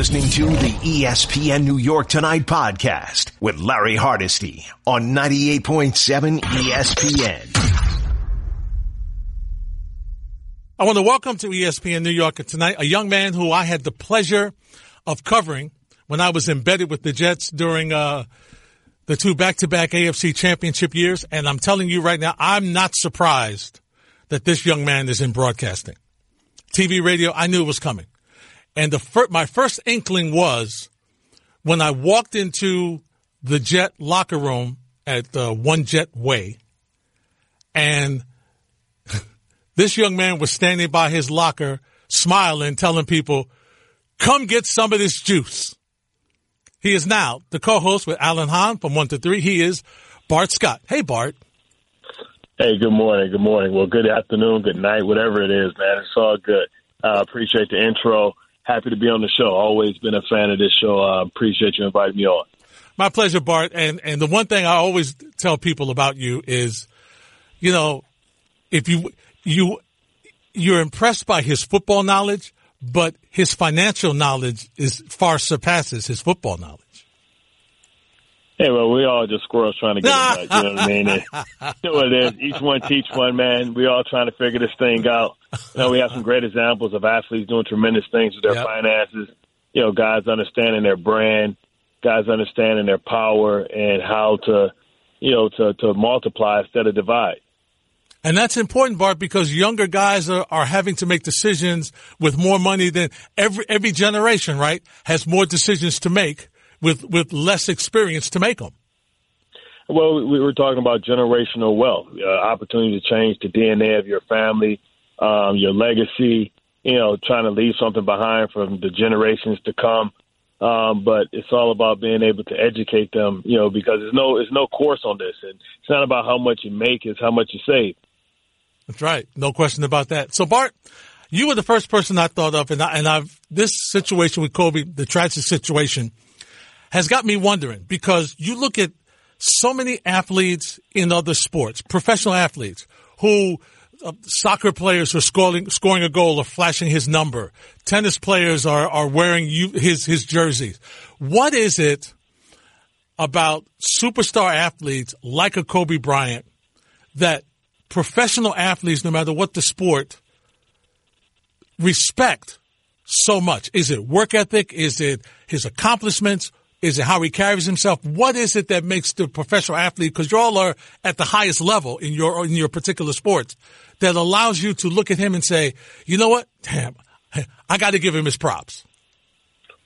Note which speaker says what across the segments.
Speaker 1: listening to the ESPN New York Tonight podcast with Larry Hardesty on 98.7 ESPN.
Speaker 2: I want to welcome to ESPN New York tonight a young man who I had the pleasure of covering when I was embedded with the Jets during uh, the two back-to-back AFC championship years. And I'm telling you right now, I'm not surprised that this young man is in broadcasting. TV, radio, I knew it was coming. And the fir- my first inkling was when I walked into the jet locker room at uh, One Jet Way, and this young man was standing by his locker, smiling, telling people, "Come get some of this juice." He is now the co-host with Alan Hahn from One to Three. He is Bart Scott. Hey, Bart.
Speaker 3: Hey, good morning. Good morning. Well, good afternoon, good night, whatever it is, man. It's all good. Uh, appreciate the intro happy to be on the show. Always been a fan of this show. I uh, appreciate you inviting me on.
Speaker 2: My pleasure, Bart. And and the one thing I always tell people about you is, you know, if you you you're impressed by his football knowledge, but his financial knowledge is far surpasses his football knowledge.
Speaker 3: Hey, well, we all just squirrels trying to get it back. You know what I mean? you know what it is. Each one teach one, man. We all trying to figure this thing out. You know, we have some great examples of athletes doing tremendous things with their yep. finances. You know, guys understanding their brand, guys understanding their power and how to, you know, to, to multiply instead of divide.
Speaker 2: And that's important, Bart, because younger guys are, are having to make decisions with more money than every every generation, right? Has more decisions to make with with less experience to make them.
Speaker 3: Well, we were talking about generational wealth, uh, opportunity to change the DNA of your family, um, your legacy. You know, trying to leave something behind from the generations to come. Um, but it's all about being able to educate them. You know, because there's no there's no course on this, and it's not about how much you make; it's how much you save.
Speaker 2: That's right, no question about that. So, Bart, you were the first person I thought of, and I, and I've this situation with Kobe, the tragic situation has got me wondering because you look at so many athletes in other sports, professional athletes who uh, soccer players are scoring scoring a goal or flashing his number. Tennis players are are wearing you, his his jerseys. What is it about superstar athletes like a Kobe Bryant that professional athletes, no matter what the sport, respect so much? Is it work ethic? Is it his accomplishments? Is it how he carries himself? What is it that makes the professional athlete, because you all are at the highest level in your, in your particular sports, that allows you to look at him and say, you know what? Damn, I got to give him his props.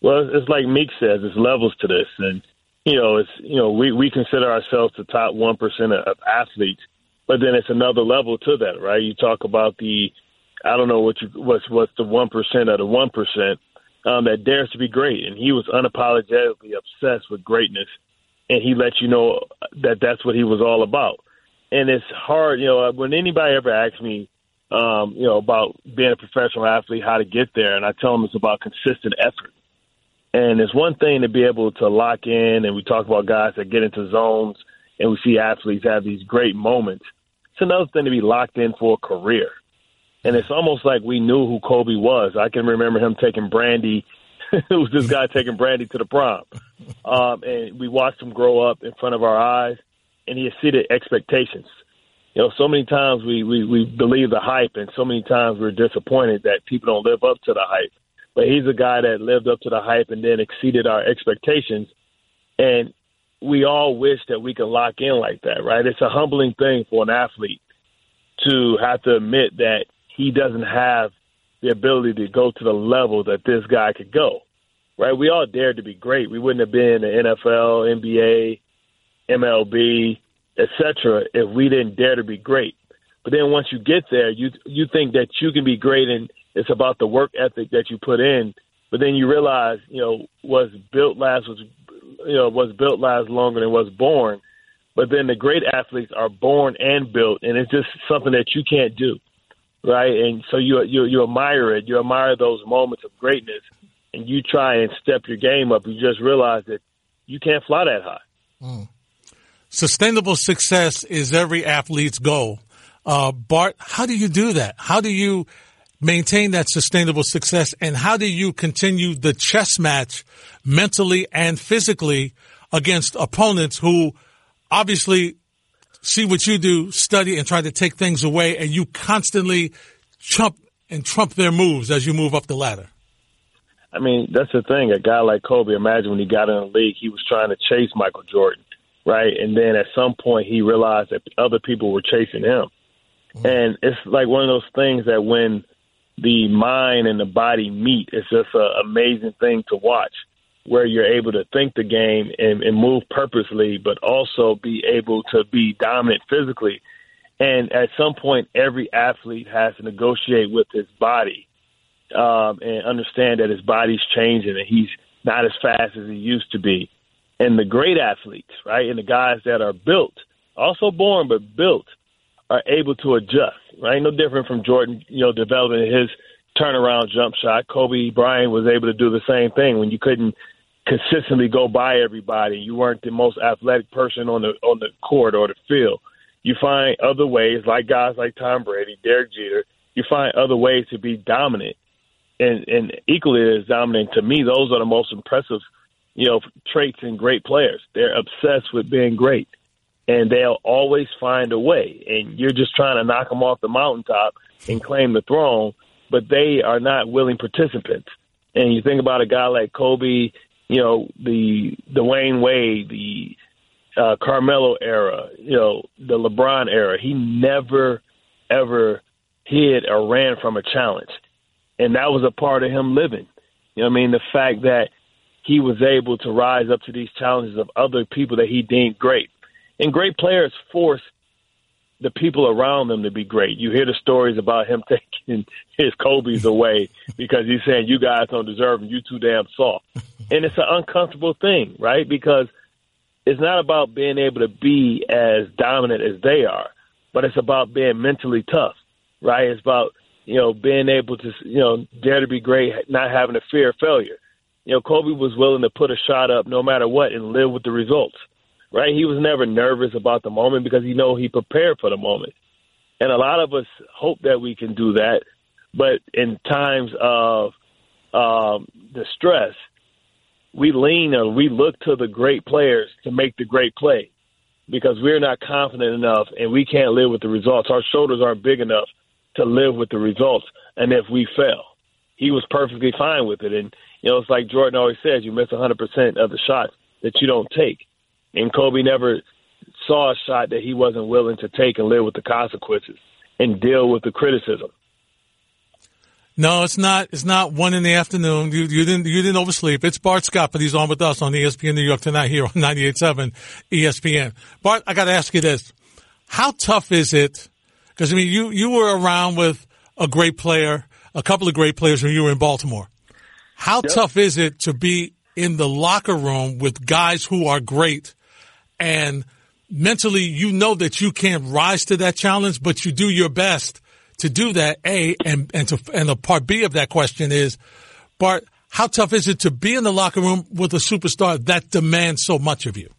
Speaker 3: Well, it's like Meek says, it's levels to this. And, you know, it's, you know, we, we consider ourselves the top 1% of athletes, but then it's another level to that, right? You talk about the, I don't know what you, what's, what's the 1% of the 1% um, that dares to be great, and he was unapologetically obsessed with greatness, and he let you know that that's what he was all about. And it's hard, you know, when anybody ever asks me, um, you know, about being a professional athlete, how to get there, and I tell them it's about consistent effort. And it's one thing to be able to lock in, and we talk about guys that get into zones, and we see athletes have these great moments. It's another thing to be locked in for a career and it's almost like we knew who Kobe was. I can remember him taking Brandy. it was this guy taking Brandy to the prom, um, and we watched him grow up in front of our eyes, and he exceeded expectations. You know, so many times we we we believe the hype, and so many times we're disappointed that people don't live up to the hype. But he's a guy that lived up to the hype and then exceeded our expectations, and we all wish that we could lock in like that, right? It's a humbling thing for an athlete to have to admit that he doesn't have the ability to go to the level that this guy could go. Right? We all dared to be great. We wouldn't have been in the NFL, NBA, MLB, etc. if we didn't dare to be great. But then once you get there, you you think that you can be great, and it's about the work ethic that you put in. But then you realize, you know, was built last was, you know, was built last longer than was born. But then the great athletes are born and built, and it's just something that you can't do right? And so you you you admire it. You admire those moments of greatness, and you try and step your game up. You just realize that you can't fly that high. Mm.
Speaker 2: Sustainable success is every athlete's goal. Uh, Bart, how do you do that? How do you maintain that sustainable success? And how do you continue the chess match mentally and physically against opponents who obviously see what you do, study, and try to take things away, and you constantly trump and trump their moves as you move up the ladder?
Speaker 3: I mean, that's the thing. A guy like Kobe, imagine when he got in the league, he was trying to chase Michael Jordan, right? And then at some point, he realized that other people were chasing him. Mm-hmm. And it's like one of those things that when the mind and the body meet, it's just an amazing thing to watch where you're able to think the game and, and move purposely, but also be able to be dominant physically. And at some point, every athlete has to negotiate with his body um, and understand that his body's changing and he's not as fast as he used to be. And the great athletes, right, and the guys that are built, also born but built, are able to adjust, right? No different from Jordan, you know, developing his turnaround jump shot. Kobe Bryant was able to do the same thing when you couldn't consistently go by everybody. You weren't the most athletic person on the on the court or the field. You find other ways, like guys like Tom Brady, Derek Jeter. You find other ways to be dominant, and and equally as dominant to me. Those are the most impressive, you know, traits in great players. They're obsessed with being great, and they'll always find a way. And you're just trying to knock them off the mountaintop and claim the throne, but they are not willing participants. And you think about a guy like Kobe you know, the Dwyane Wade, the uh, Carmelo era, you know, the LeBron era. He never, ever hid or ran from a challenge. And that was a part of him living. You know I mean? The fact that he was able to rise up to these challenges of other people that he deemed great. And great players force the people around them to be great. You hear the stories about him taking his Kobe's away because he's saying, you guys don't deserve them. You too damn soft and it's an uncomfortable thing, right? Because it's not about being able to be as dominant as they are, but it's about being mentally tough, right? It's about you know being able to you know dare to be great, not having a fear of failure. You know, Kobe was willing to put a shot up no matter what and live with the results, right? He was never nervous about the moment because he know he prepared for the moment. And a lot of us hope that we can do that, but in times of um, distress, we lean or we look to the great players to make the great play because we're not confident enough and we can't live with the results. Our shoulders aren't big enough to live with the results. And if we fail, he was perfectly fine with it. And, you know, it's like Jordan always says, you miss 100% of the shots that you don't take. And Kobe never saw a shot that he wasn't willing to take and live with the consequences and deal with the criticism.
Speaker 2: No, it's not. It's not one in the afternoon. You, you didn't. You didn't oversleep. It's Bart Scott, but he's on with us on ESPN New York tonight here on 98.7 ESPN. Bart, I got to ask you this: How tough is it? Because I mean, you you were around with a great player, a couple of great players when you were in Baltimore. How yep. tough is it to be in the locker room with guys who are great and mentally you know that you can't rise to that challenge, but you do your best to do that, A, and, and to, and the part B of that question is, Bart, how tough is it to be in the locker room with a superstar that demands so much of you?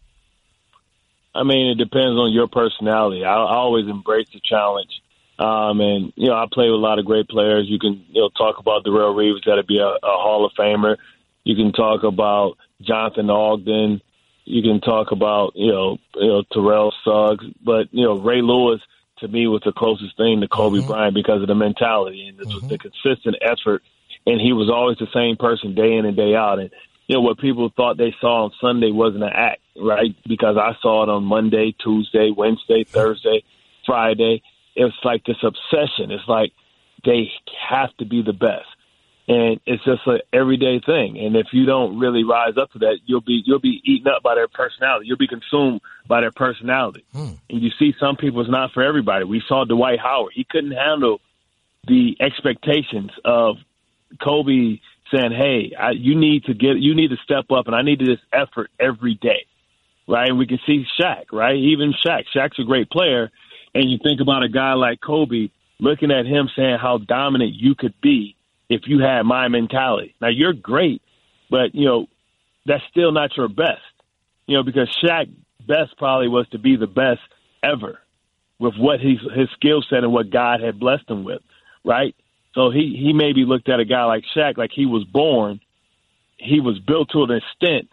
Speaker 3: I mean, it depends on your personality. I, I always embrace the challenge. Um, and, you know, I play with a lot of great players. You can, you know, talk about Darrelle Revis, that'd be a, a Hall of Famer. You can talk about Jonathan Ogden. You can talk about, you know, you know, Terrell Suggs. But, you know, Ray Lewis – to me was the closest thing to Kobe mm-hmm. Bryant because of the mentality and the, mm-hmm. the consistent effort. And he was always the same person day in and day out. And you know what people thought they saw on Sunday wasn't an act, right? Because I saw it on Monday, Tuesday, Wednesday, Thursday, Friday. It's like this obsession. It's like they have to be the best and it's just an everyday thing. And if you don't really rise up to that, you'll be you'll be eaten up by their personality. You'll be consumed by their personality. Hmm. And you see, some people it's not for everybody. We saw Dwight Howard; he couldn't handle the expectations of Kobe saying, "Hey, I, you need to get you need to step up, and I need this effort every day." Right? And we can see Shaq. Right? Even Shaq. Shaq's a great player, and you think about a guy like Kobe. Looking at him saying how dominant you could be if you had my mentality. Now you're great, but you know that's still not your best. You know because Shaq best probably was to be the best ever with what his his skill set and what God had blessed him with, right? So he he maybe looked at a guy like Shaq like he was born, he was built to an extent,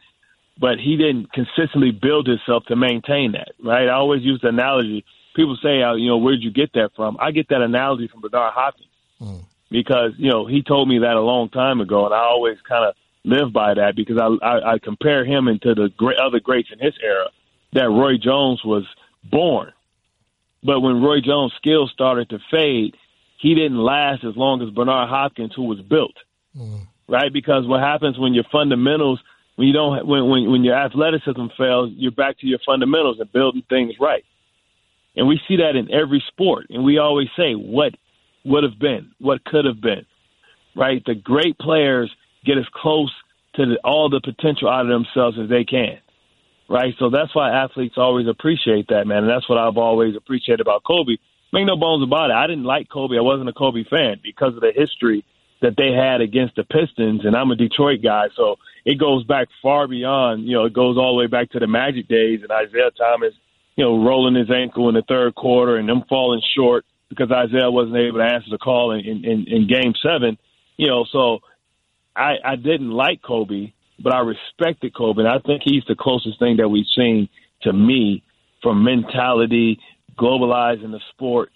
Speaker 3: but he didn't consistently build himself to maintain that. Right? I always use the analogy. People say, uh, you know, where'd you get that from? I get that analogy from Bernard Hopkins mm. Because you know he told me that a long time ago, and I always kind of live by that because I, I I compare him into the great other greats in his era. That Roy Jones was born, but when Roy Jones' skills started to fade he didn't last as long as Bernard Hopkins, who was built, mm. right? Because what happens when your fundamentals, when you don't, when, when when your athleticism fails, you're back to your fundamentals and building things right. And we see that in every sport. And we always say, what would have been, what could have been, right? The great players get as close to the, all the potential out of themselves as they can, right? So that's why athletes always appreciate that, man. And that's what I've always appreciated about Kobe make no bones about it. I didn't like Kobe. I wasn't a Kobe fan because of the history that they had against the Pistons, and I'm a Detroit guy, so it goes back far beyond. You know, it goes all the way back to the Magic days and Isiah Thomas, you know, rolling his ankle in the third quarter and them falling short because Isiah wasn't able to answer the call in, in, in Game Seven. You know, so I, I didn't like Kobe, but I respected Kobe, and I think he's the closest thing that we've seen to me from mentality globalizing the sport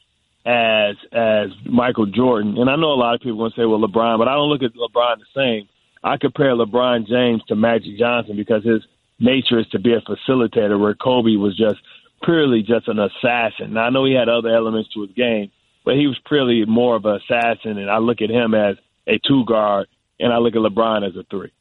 Speaker 3: as as Michael Jordan. And I know a lot of people going to say, well, LeBron, but I don't look at LeBron the same. I compare LeBron James to Magic Johnson because his nature is to be a facilitator, where Kobe was just purely just an assassin. Now, I know he had other elements to his game, but he was purely more of an assassin. And I look at him as a two guard, and I look at LeBron as a three.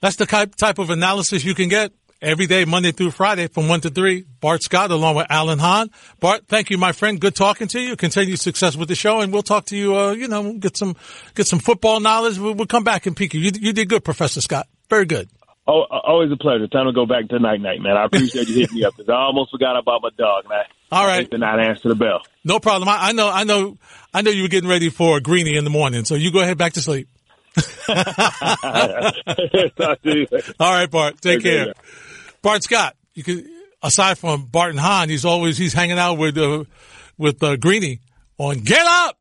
Speaker 2: That's the type of analysis you can get every day, Monday through Friday from 1 to 3. Bart Scott along with Alan Hahn. Bart, thank you, my friend. Good talking to you. Continue success with the show and we'll talk to you, uh, you know, get some, get some football knowledge. We'll, we'll come back and peek you. you. You did good, Professor Scott. Very good.
Speaker 3: Oh, always a pleasure. Time to go back to night night, man. I appreciate you hitting me up because I almost forgot about my dog, man.
Speaker 2: All right.
Speaker 3: did not answer the bell.
Speaker 2: No problem. I, I know, I know, I know you were getting ready for a greenie in the morning. So you go ahead back to sleep. All right, Bart. Take care. Bart Scott, you can aside from Barton Hahn, he's always he's hanging out with uh, with uh, Greeny on Get Up.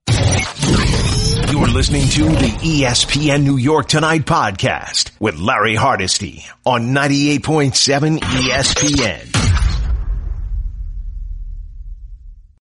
Speaker 1: You're listening to the ESPN New York Tonight podcast with Larry Hardesty on 98.7 ESPN.